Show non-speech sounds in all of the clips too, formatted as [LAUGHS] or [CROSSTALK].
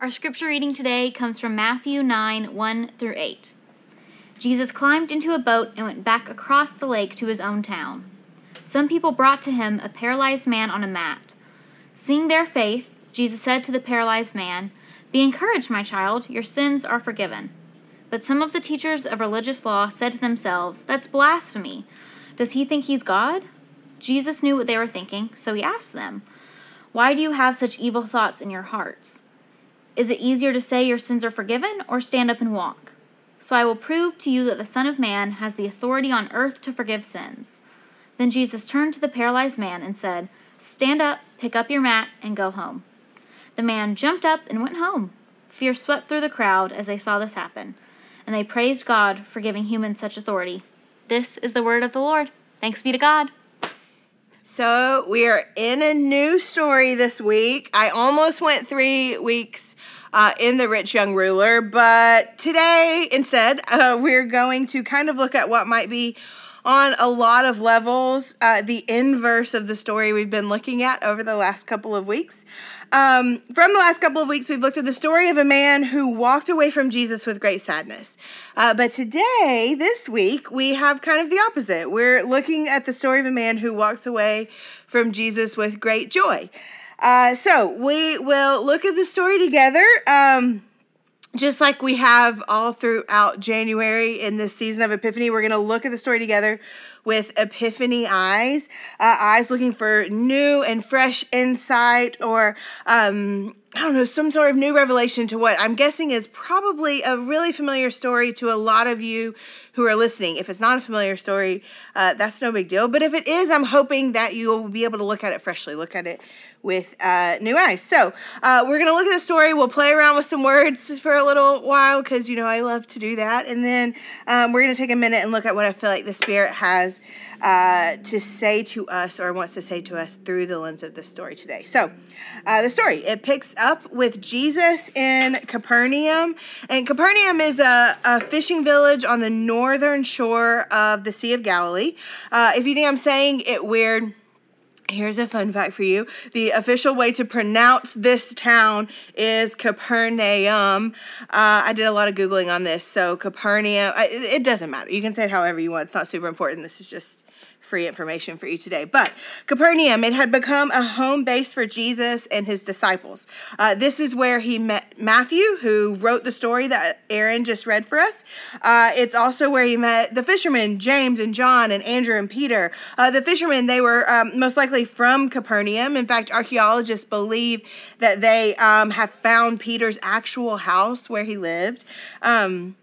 Our scripture reading today comes from Matthew 9 1 through 8. Jesus climbed into a boat and went back across the lake to his own town. Some people brought to him a paralyzed man on a mat. Seeing their faith, Jesus said to the paralyzed man, Be encouraged, my child, your sins are forgiven. But some of the teachers of religious law said to themselves, That's blasphemy. Does he think he's God? Jesus knew what they were thinking, so he asked them, Why do you have such evil thoughts in your hearts? Is it easier to say your sins are forgiven or stand up and walk? So I will prove to you that the Son of Man has the authority on earth to forgive sins. Then Jesus turned to the paralyzed man and said, Stand up, pick up your mat, and go home. The man jumped up and went home. Fear swept through the crowd as they saw this happen, and they praised God for giving humans such authority. This is the word of the Lord. Thanks be to God. So, we are in a new story this week. I almost went three weeks uh, in The Rich Young Ruler, but today instead, [LAUGHS] uh, we're going to kind of look at what might be on a lot of levels uh, the inverse of the story we've been looking at over the last couple of weeks. Um, from the last couple of weeks, we've looked at the story of a man who walked away from Jesus with great sadness. Uh, but today, this week, we have kind of the opposite. We're looking at the story of a man who walks away from Jesus with great joy. Uh, so we will look at the story together. Um, just like we have all throughout January in this season of Epiphany, we're going to look at the story together with Epiphany eyes, uh, eyes looking for new and fresh insight or um, I don't know, some sort of new revelation to what I'm guessing is probably a really familiar story to a lot of you who are listening. If it's not a familiar story, uh, that's no big deal. But if it is, I'm hoping that you will be able to look at it freshly, look at it with uh, new eyes. So uh, we're going to look at the story. We'll play around with some words for a little while because, you know, I love to do that. And then um, we're going to take a minute and look at what I feel like the Spirit has uh, to say to us or wants to say to us through the lens of the story today. So, uh, the story it picks up with Jesus in Capernaum, and Capernaum is a, a fishing village on the northern shore of the Sea of Galilee. Uh, if you think I'm saying it weird, Here's a fun fact for you. The official way to pronounce this town is Capernaum. Uh, I did a lot of Googling on this. So, Capernaum, it, it, doesn't matter. You can say it however you want. It's not super important. This is just free information for you today. But Capernaum, it had become a home base for Jesus and his disciples. Uh, this is where he met Matthew, who wrote the story that Aaron just read for us. Uh, it's also where he met the fishermen, James and John and Andrew and Peter. Uh, the fishermen, they were um, most likely from Capernaum. In fact, archaeologists believe that they um, have found Peter's actual house where he lived. Um,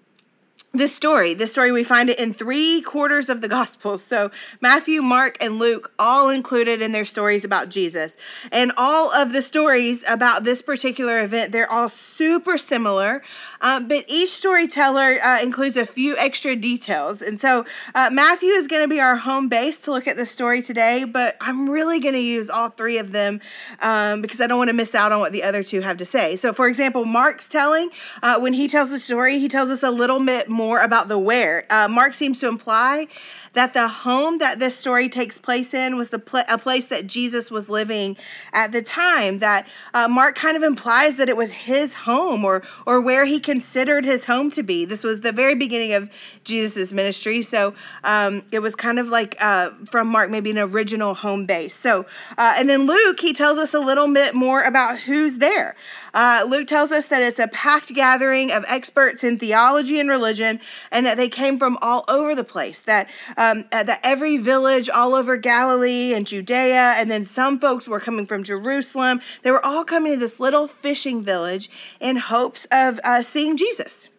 this story this story we find it in three quarters of the gospels. So matthew mark and luke all included in their stories about jesus. And all of the stories about this particular event they're all super similar. Um, but each storyteller uh, includes a few extra details. And so uh, matthew is going to be our home base to look at the story today but i'm really going to use all three of them um, because i don't want to miss out on what the other two have to say. So for example mark's telling uh, when he tells the story he tells us a little bit more more about the where. Uh, Mark seems to imply that the home that this story takes place in was the pl- a place that Jesus was living at the time. That uh, Mark kind of implies that it was his home or or where he considered his home to be. This was the very beginning of Jesus' ministry, so um, it was kind of like uh, from Mark maybe an original home base. So uh, and then Luke he tells us a little bit more about who's there. Uh, Luke tells us that it's a packed gathering of experts in theology and religion, and that they came from all over the place. That um, uh, that every village all over Galilee and Judea, and then some folks were coming from Jerusalem. They were all coming to this little fishing village in hopes of uh, seeing Jesus.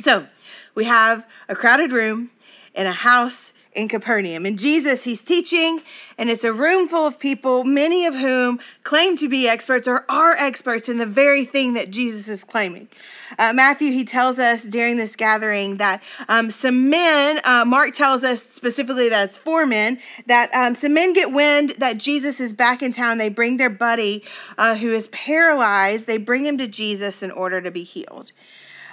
So we have a crowded room in a house in Capernaum. And Jesus, he's teaching, and it's a room full of people, many of whom claim to be experts or are experts in the very thing that Jesus is claiming. Uh, Matthew, he tells us during this gathering that um, some men, uh, Mark tells us specifically that it's four men, that um, some men get wind that Jesus is back in town. They bring their buddy uh, who is paralyzed, they bring him to Jesus in order to be healed.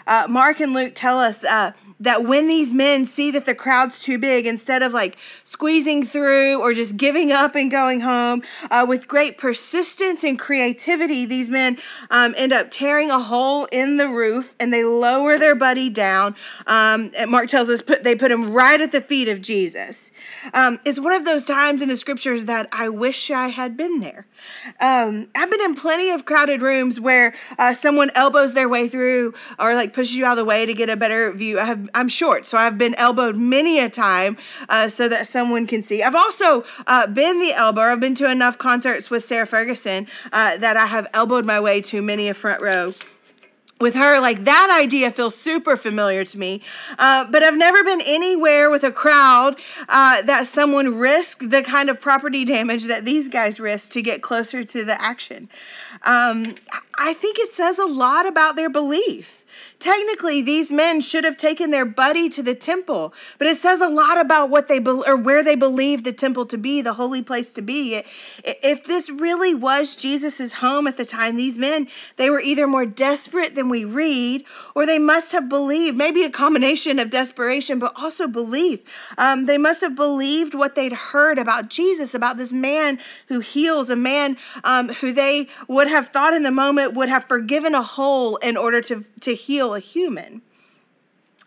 Uh, Mark and Luke tell us uh, that when these men see that the crowd's too big, instead of like squeezing through or just giving up and going home, uh, with great persistence and creativity, these men um, end up tearing a hole in the roof and they lower their buddy down. Um, Mark tells us put, they put him right at the feet of Jesus. Um, it's one of those times in the scriptures that I wish I had been there. Um, I've been in plenty of crowded rooms where uh, someone elbows their way through or like pushes you out of the way to get a better view. I have I'm short, so I've been elbowed many a time uh, so that someone can see. I've also uh, been the elbow. I've been to enough concerts with Sarah Ferguson uh, that I have elbowed my way to many a front row with her, like that idea feels super familiar to me. Uh, but I've never been anywhere with a crowd uh, that someone risked the kind of property [LAUGHS] damage that these guys risked to get closer to the action. Um, I think it says a lot about their belief. Technically, these men should have taken their buddy to the temple, but it says a lot about what they be- or where they believe the temple to be, the holy place to be. If this really was Jesus's home at the time, these men they were either more desperate than we read, or they must have believed maybe a combination of desperation, but also belief. Um, they must have believed what they'd heard about Jesus, about this man who heals, a man um, who they would have thought in the moment would have forgiven a hole in order to to heal a human.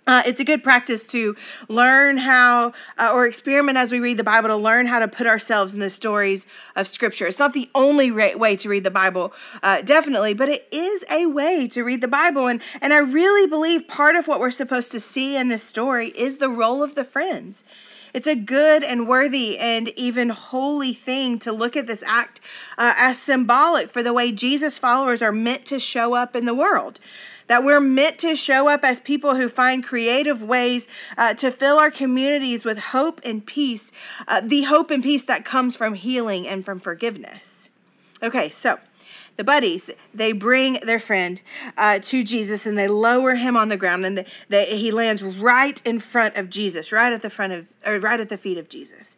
Uh, it's a good practice to learn how uh, or experiment as we read the Bible to learn how to put ourselves in the stories of Scripture. It's not the only way to read the Bible, uh, definitely, but it is a way to read the Bible. And, and I really believe part of what we're supposed to see in this story is the role of the friends. It's a good and worthy and even holy thing to look at this act uh, as symbolic for the way Jesus' followers are meant to show up in the world that we're meant to show up as people who find creative ways uh, to fill our communities with hope and peace, uh, the hope and peace that comes from healing and from forgiveness. Okay, so the buddies they bring their friend uh, to jesus and they lower him on the ground and they, they, he lands right in front of jesus right at the front of or right at the feet of jesus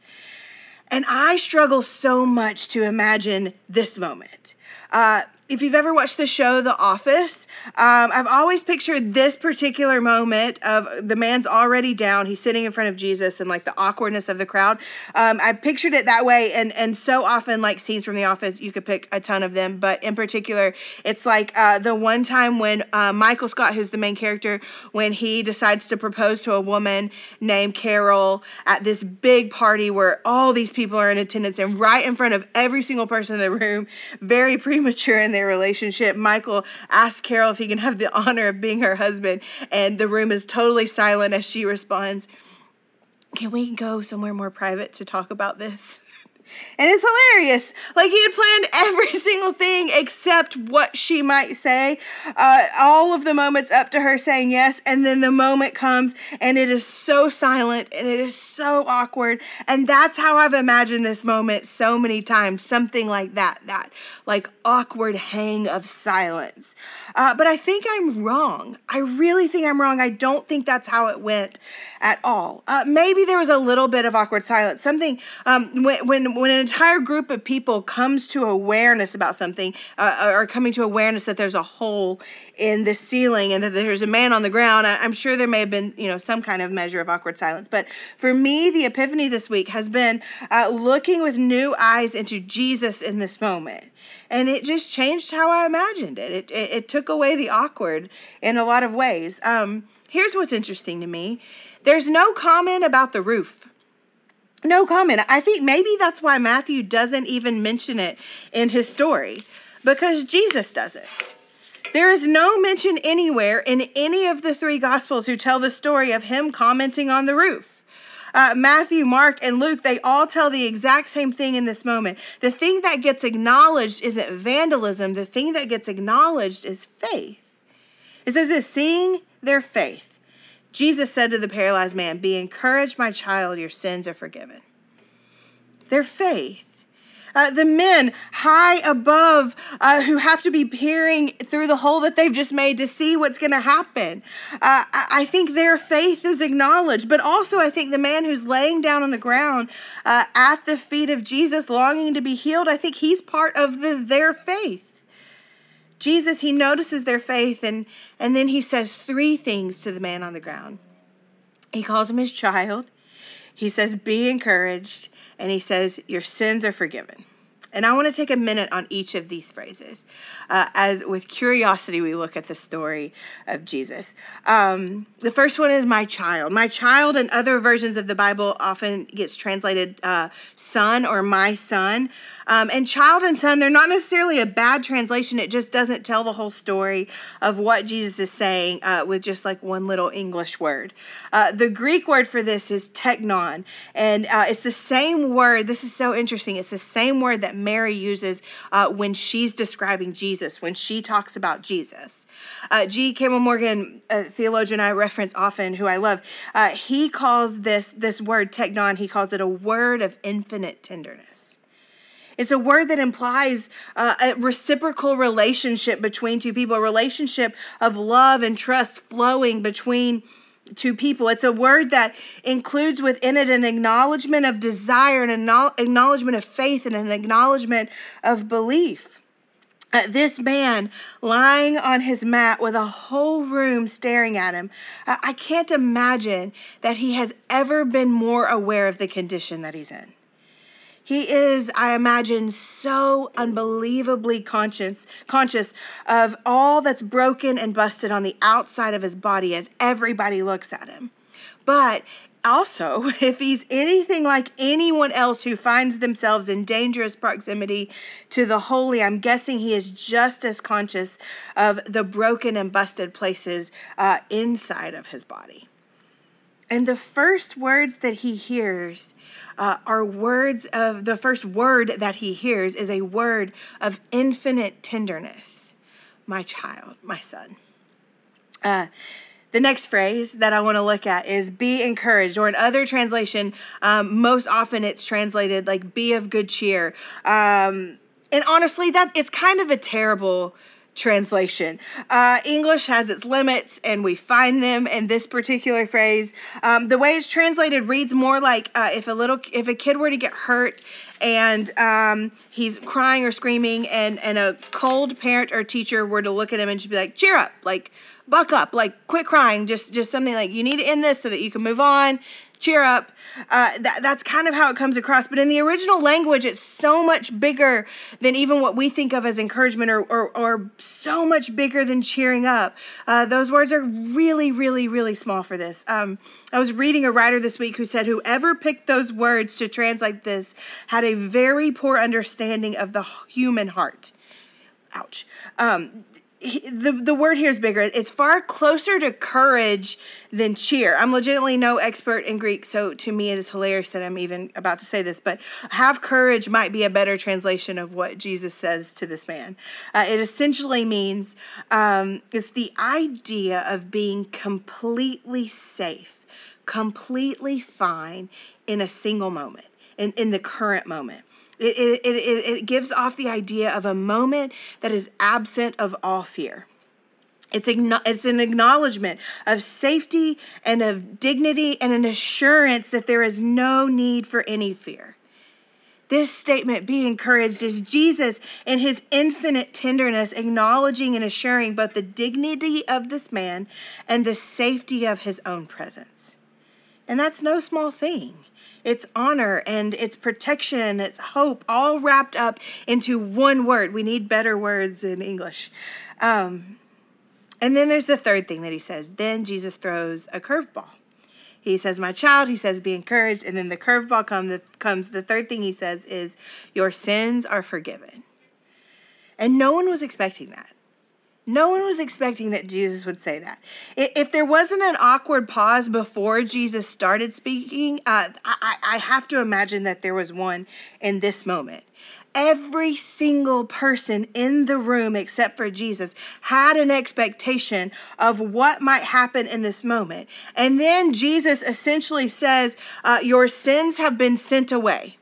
and i struggle so much to imagine this moment uh, if you've ever watched the show The Office, um, I've always pictured this particular moment of the man's already down, he's sitting in front of Jesus, and like the awkwardness of the crowd. Um, I've pictured it that way, and and so often like scenes from The Office, you could pick a ton of them, but in particular, it's like uh, the one time when uh, Michael Scott, who's the main character, when he decides to propose to a woman named Carol at this big party where all these people are in attendance, and right in front of every single person in the room, very [LAUGHS] premature in their relationship. Michael asks Carol if he can have the [LAUGHS] honor of being her husband, and the room is totally silent as she responds, Can we go somewhere more private to talk about this? And it's hilarious. Like he had planned every [LAUGHS] single thing except what she might say. Uh, all of the moments up to her saying yes, and then the moment comes and it is so silent and it is so awkward. And that's how I've imagined this moment so many times. Something like that, that like awkward hang of silence. Uh, but I think I'm wrong. I really think I'm wrong. I don't think that's how it went at all. Uh, maybe there was a little bit of awkward silence. Something um, when when when an entire group of people comes to awareness about something, uh, or coming to awareness that there's a hole in the ceiling and that there's a man on the ground, I, am sure there may have been you know some kind of measure of awkward silence. But for me, the epiphany this week has been uh, looking with new eyes into Jesus in this moment and it just changed how I imagined it. It, it, it took away the awkward in a lot of ways. Um, here's what's interesting to me there's no comment about the roof. No comment. I think maybe that's why Matthew doesn't even mention it in his story because Jesus doesn't. There is no mention anywhere in any of the three gospels who tell the story of him commenting on the roof. Uh, Matthew, Mark, and Luke, they all tell the exact same thing in this moment. The thing that gets acknowledged isn't vandalism, the thing that gets acknowledged is faith. It says this seeing their faith. Jesus said to the paralyzed man, Be encouraged, my child, your sins are forgiven. Their faith. Uh, the men high above uh, who have to be peering through the hole that they've just made to see what's going to happen. Uh, I think their faith is acknowledged, but also I think the man who's laying down on the ground uh, at the feet of Jesus, longing to be healed, I think he's part of the, their faith. Jesus, he notices their faith and, and then he says three things to the man on the ground. He calls him his child, he says, Be encouraged, and he says, Your sins are forgiven. And I want to take a minute on each of these phrases. Uh, as with curiosity, we look at the story of Jesus. Um, the first one is my child. My child, and other versions of the Bible, often gets translated uh, son or my son. Um, and child and son, they're not necessarily a bad translation. It just doesn't tell the whole story of what Jesus is saying uh, with just like one little English word. Uh, the Greek word for this is teknon, and uh, it's the same word. This is so interesting. It's the same word that Mary uses uh, when she's describing Jesus, when she talks about Jesus. Uh, G. Campbell Morgan, a theologian I reference often, who I love, uh, he calls this this word teknon, He calls it a word of infinite tenderness. It's a word that implies uh, a reciprocal relationship between two people, a relationship of love and trust flowing between two people. It's a word that includes within it an acknowledgement of desire, and an acknowledgement of faith, and an acknowledgement of belief. Uh, this man lying on his mat with a whole room staring at him, uh, I can't imagine that he has ever been more aware of the condition that he's in. He is, I imagine, so unbelievably conscious, conscious of all that's broken and busted on the outside of his body as everybody looks at him. But also, [LAUGHS] if he's anything like anyone else who finds themselves in dangerous proximity to the holy, I'm guessing he is just as conscious of the broken and busted places uh, inside of his body. And the first words that he hears uh, are words of the first word that he hears is a word of infinite tenderness. My child, my son. Uh, the next phrase that I want to look at is be encouraged, or in other translation, um, most often it's translated like be of good cheer. Um, and honestly, that it's kind of a terrible translation. Uh, English has its limits, and we find them in this particular phrase. Um, the way it's translated reads more like uh, if a little, if a kid were to get hurt and um, he's crying or screaming, and and a cold parent or teacher were to look at him and just be like, "Cheer up!" like buck up like quit crying just just something like you need to end this so that you can move on cheer up. Uh, that, that's kind of how it comes across. But in the original language, it's so much bigger than even what we think of as encouragement or, or, or so much bigger than cheering up. Uh, those words are really, really, really small for this. Um, I was reading a writer this week who said whoever picked those words to translate this had a very poor understanding of the human heart. Ouch. Um, the the word here is bigger. It's far closer to courage than cheer. I'm legitimately no expert in Greek, so to me it is hilarious that I'm even about to say this. But have courage might be a better translation of what Jesus says to this man. Uh, it essentially means um, it's the idea of being completely safe, completely fine in a single moment, in, in the current moment. It, it, it, it gives off the idea of a moment that is absent of all fear. It's, it's an acknowledgement of safety and of dignity and an assurance that there is no need for any fear. This statement, be encouraged, is Jesus in his infinite tenderness acknowledging and assuring both the dignity of this man and the safety of his own presence. And that's no small thing its honor and its protection and its hope all wrapped up into one word. We need better words in English. Um, and then there's the third thing that he says. Then Jesus throws a curveball. He says, My child, he says, be encouraged. And then the curveball come, the, comes. The third thing he says is, Your sins are forgiven. And no one was expecting that. No one was expecting that Jesus would say that. If there wasn't an awkward pause before Jesus started speaking, uh, I, I have to imagine that there was one in this moment. Every single person in the room, except for Jesus, had an expectation of what might happen in this moment. And then Jesus essentially says, uh, Your sins have been sent away.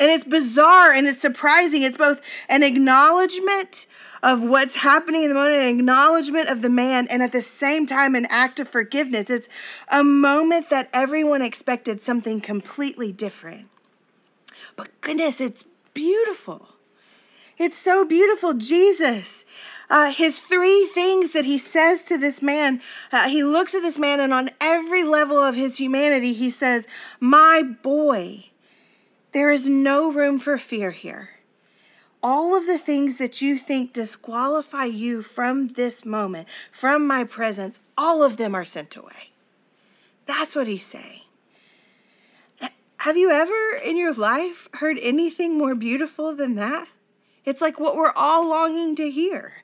And it's bizarre and it's surprising. It's both an acknowledgement of what's happening in the moment, an acknowledgement of the man, and at the same time, an act of forgiveness. It's a moment that everyone expected something completely different. But goodness, it's beautiful. It's so beautiful. Jesus, uh, his three things that he says to this man, uh, he looks at this man, and on every level of his humanity, he says, My boy, there is no room for fear here. All of the things that you think disqualify you from this moment, from my presence, all of them are sent away. That's what he's saying. Have you ever in your life heard anything more beautiful than that? It's like what we're all longing to hear.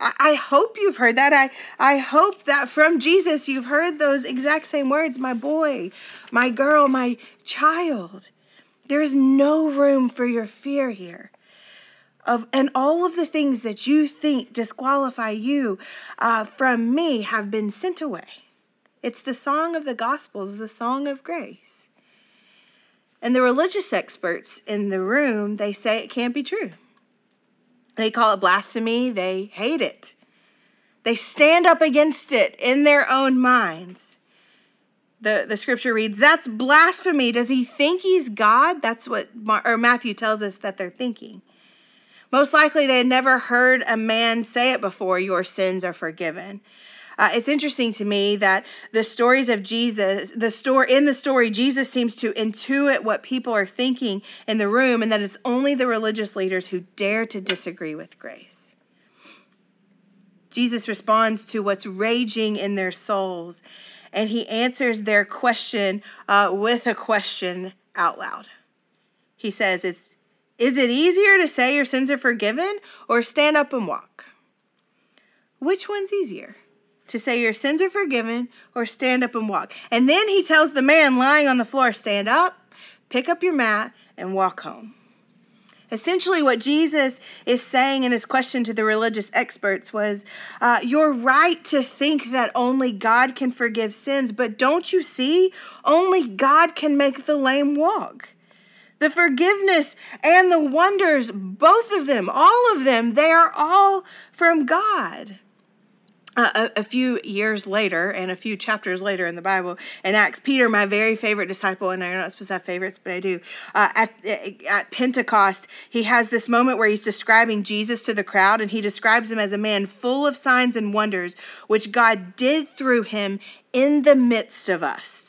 I, I hope you've heard that. I, I hope that from Jesus you've heard those exact same words my boy, my girl, my child. There is no room for your fear here. Of, and all of the things that you think disqualify you uh, from me have been sent away. It's the song of the Gospels, the song of grace. And the religious experts in the room, they say it can't be true. They call it blasphemy, they hate it. They stand up against it in their own minds. The, the scripture reads, That's blasphemy. Does he think he's God? That's what or Matthew tells us that they're thinking. Most likely, they had never heard a man say it before, Your sins are forgiven. Uh, it's interesting to me that the stories of Jesus, the story in the story, Jesus seems to intuit what people are thinking in the room, and that it's only the religious leaders who dare to disagree with grace. Jesus responds to what's raging in their souls, and he answers their question uh, with a question out loud. He says, "It's is it easier to say your sins are forgiven or stand up and walk? Which one's easier?" to say your sins are forgiven or stand up and walk. And then he tells the man lying on the floor, stand up, pick up your mat, and walk home. Essentially, what Jesus is saying in his question to the religious experts was uh, You're right to think that only God can forgive sins, but don't you see? Only God can make the lame walk. The forgiveness and the wonders, both of them, all of them, they are all from God a, a, few years later and a few chapters later in the Bible, in Acts, Peter, my very favorite disciple, and I'm not supposed to have favorites, but I do, uh, at, at Pentecost, he has this moment where he's describing Jesus to the crowd, and he describes him as a man full of signs and wonders, which God did through him in the midst of us.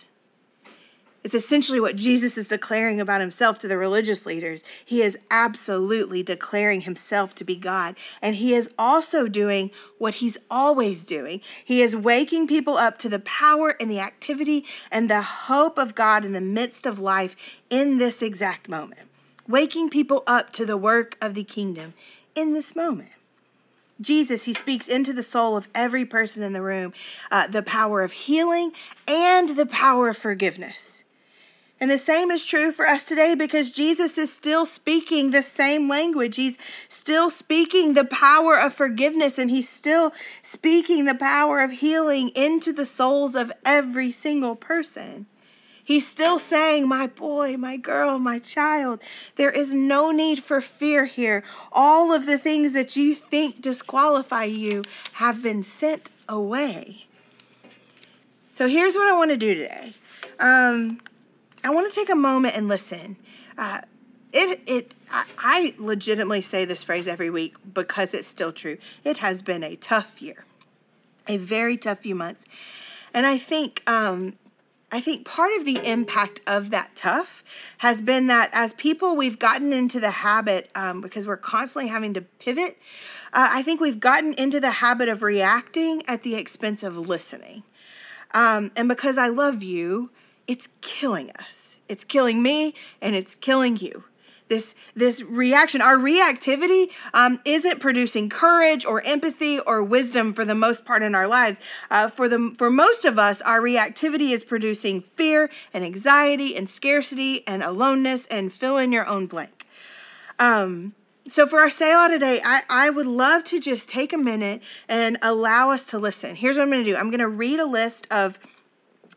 It's essentially what Jesus is declaring about himself to the religious leaders. He is absolutely declaring himself to be God. And he is also doing what he's always doing. He is waking people up to the power and the activity and the hope of God in the midst of life in this exact moment. Waking people up to the work of the kingdom in this moment. Jesus, he speaks into the soul of every person in the room uh, the power of healing and the power of forgiveness. And the same is true for us today because Jesus is still speaking the same language. He's still speaking the power of forgiveness and he's still speaking the power of healing into the souls of every single person. He's still saying, My boy, my girl, my child, there is no need for fear here. All of the things that you think disqualify you have been sent away. So here's what I want to do today. Um, I want to take a moment and listen. Uh, it it I, I legitimately say this phrase every week because it's still true. It has been a tough year, a very tough few months, and I think um, I think part of the impact of that tough has been that as people, we've gotten into the habit um, because we're constantly having to pivot. Uh, I think we've gotten into the habit of reacting at the expense of listening. Um, and because I love you, it's killing us. It's killing me and it's killing you. This, this reaction, our reactivity um, isn't producing courage or empathy or wisdom for the most part in our lives. Uh, for, the, for most of us, our reactivity is producing fear and anxiety and scarcity and aloneness and fill in your own blank. Um, so for our Selah today, I, I would love to just take a minute and allow us to listen. Here's what I'm going to do. I'm going to read a list of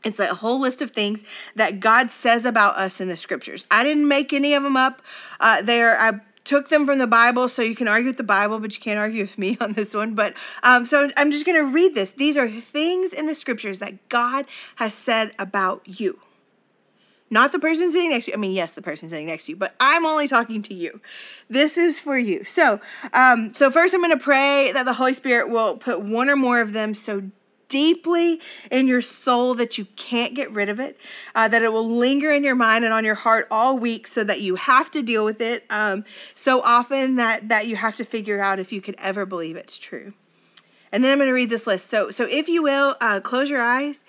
it's a whole list of things that God says about us in the scriptures. I didn't make any of them up. Uh, there, I took them from the Bible, so you can argue with the Bible, but you can't argue with me [LAUGHS] on this one. But um, so I'm just going to read this. These are things in the scriptures that God has said about you. not the person sitting next to you. I mean, yes, the person sitting next to you, but I'm only talking to you. This is for you. So, um, so first, I'm going to pray that the Holy Spirit will put one or more of them so deeply in your soul that you can't get rid of it, uh, that it will linger in your mind and on your heart all week so that you have to deal with it um, so often that, that you have to figure out if you could ever believe it's true. And then I'm going to read this list. So, so if you will, uh, close your eyes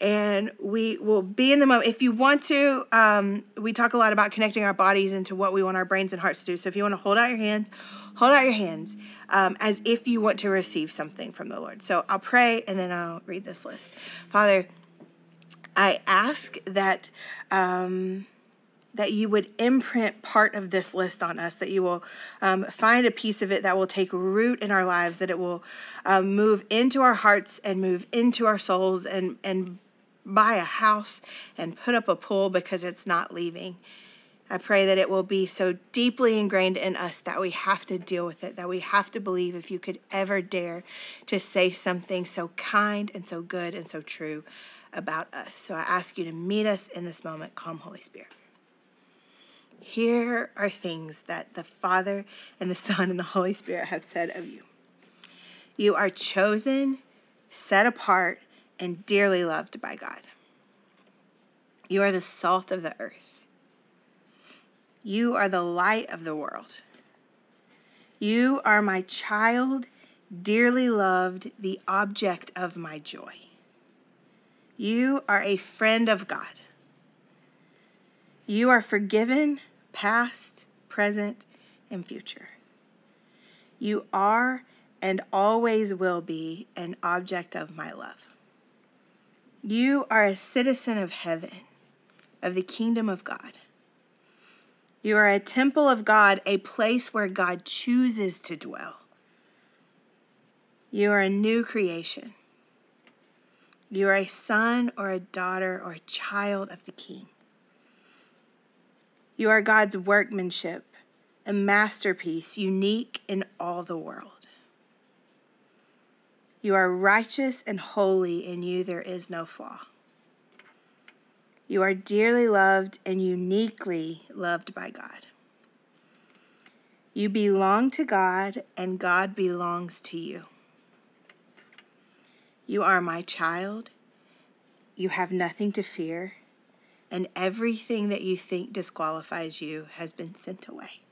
and we will be in the moment. If you want to, um, we talk a lot about connecting our bodies into what we want our brains and hearts to do. So if you want to hold out your hands, hold out your hands um, as if you want to receive something from the Lord. So I'll pray and then I'll read this list. Father, I ask that. Um, that you would imprint part of this list on us, that you will um, find a piece of it that will take root in our lives, that it will um, move into our hearts and move into our souls and, and buy a house and put up a pool because it's not leaving. I pray that it will be so deeply ingrained in us that we have to deal with it, that we have to believe if you could ever dare to say something so kind and so good and so true about us. So I ask you to meet us in this moment. Come, Holy Spirit. Here are things that the Father and the Son and the Holy Spirit have said of you. You are chosen, set apart, and dearly loved by God. You are the salt of the earth. You are the light of the world. You are my child, dearly loved, the object of my joy. You are a friend of God. You are forgiven, past, present, and future. You are and always will be an object of my love. You are a citizen of heaven, of the kingdom of God. You are a temple of God, a place where God chooses to dwell. You are a new creation. You are a son or a daughter or a child of the King. You are God's workmanship, a masterpiece, unique in all the world. You are righteous and holy, in you there is no flaw. You are dearly loved and uniquely loved by God. You belong to God, and God belongs to you. You are my child. You have nothing to fear, and everything that you think disqualifies you has been sent away.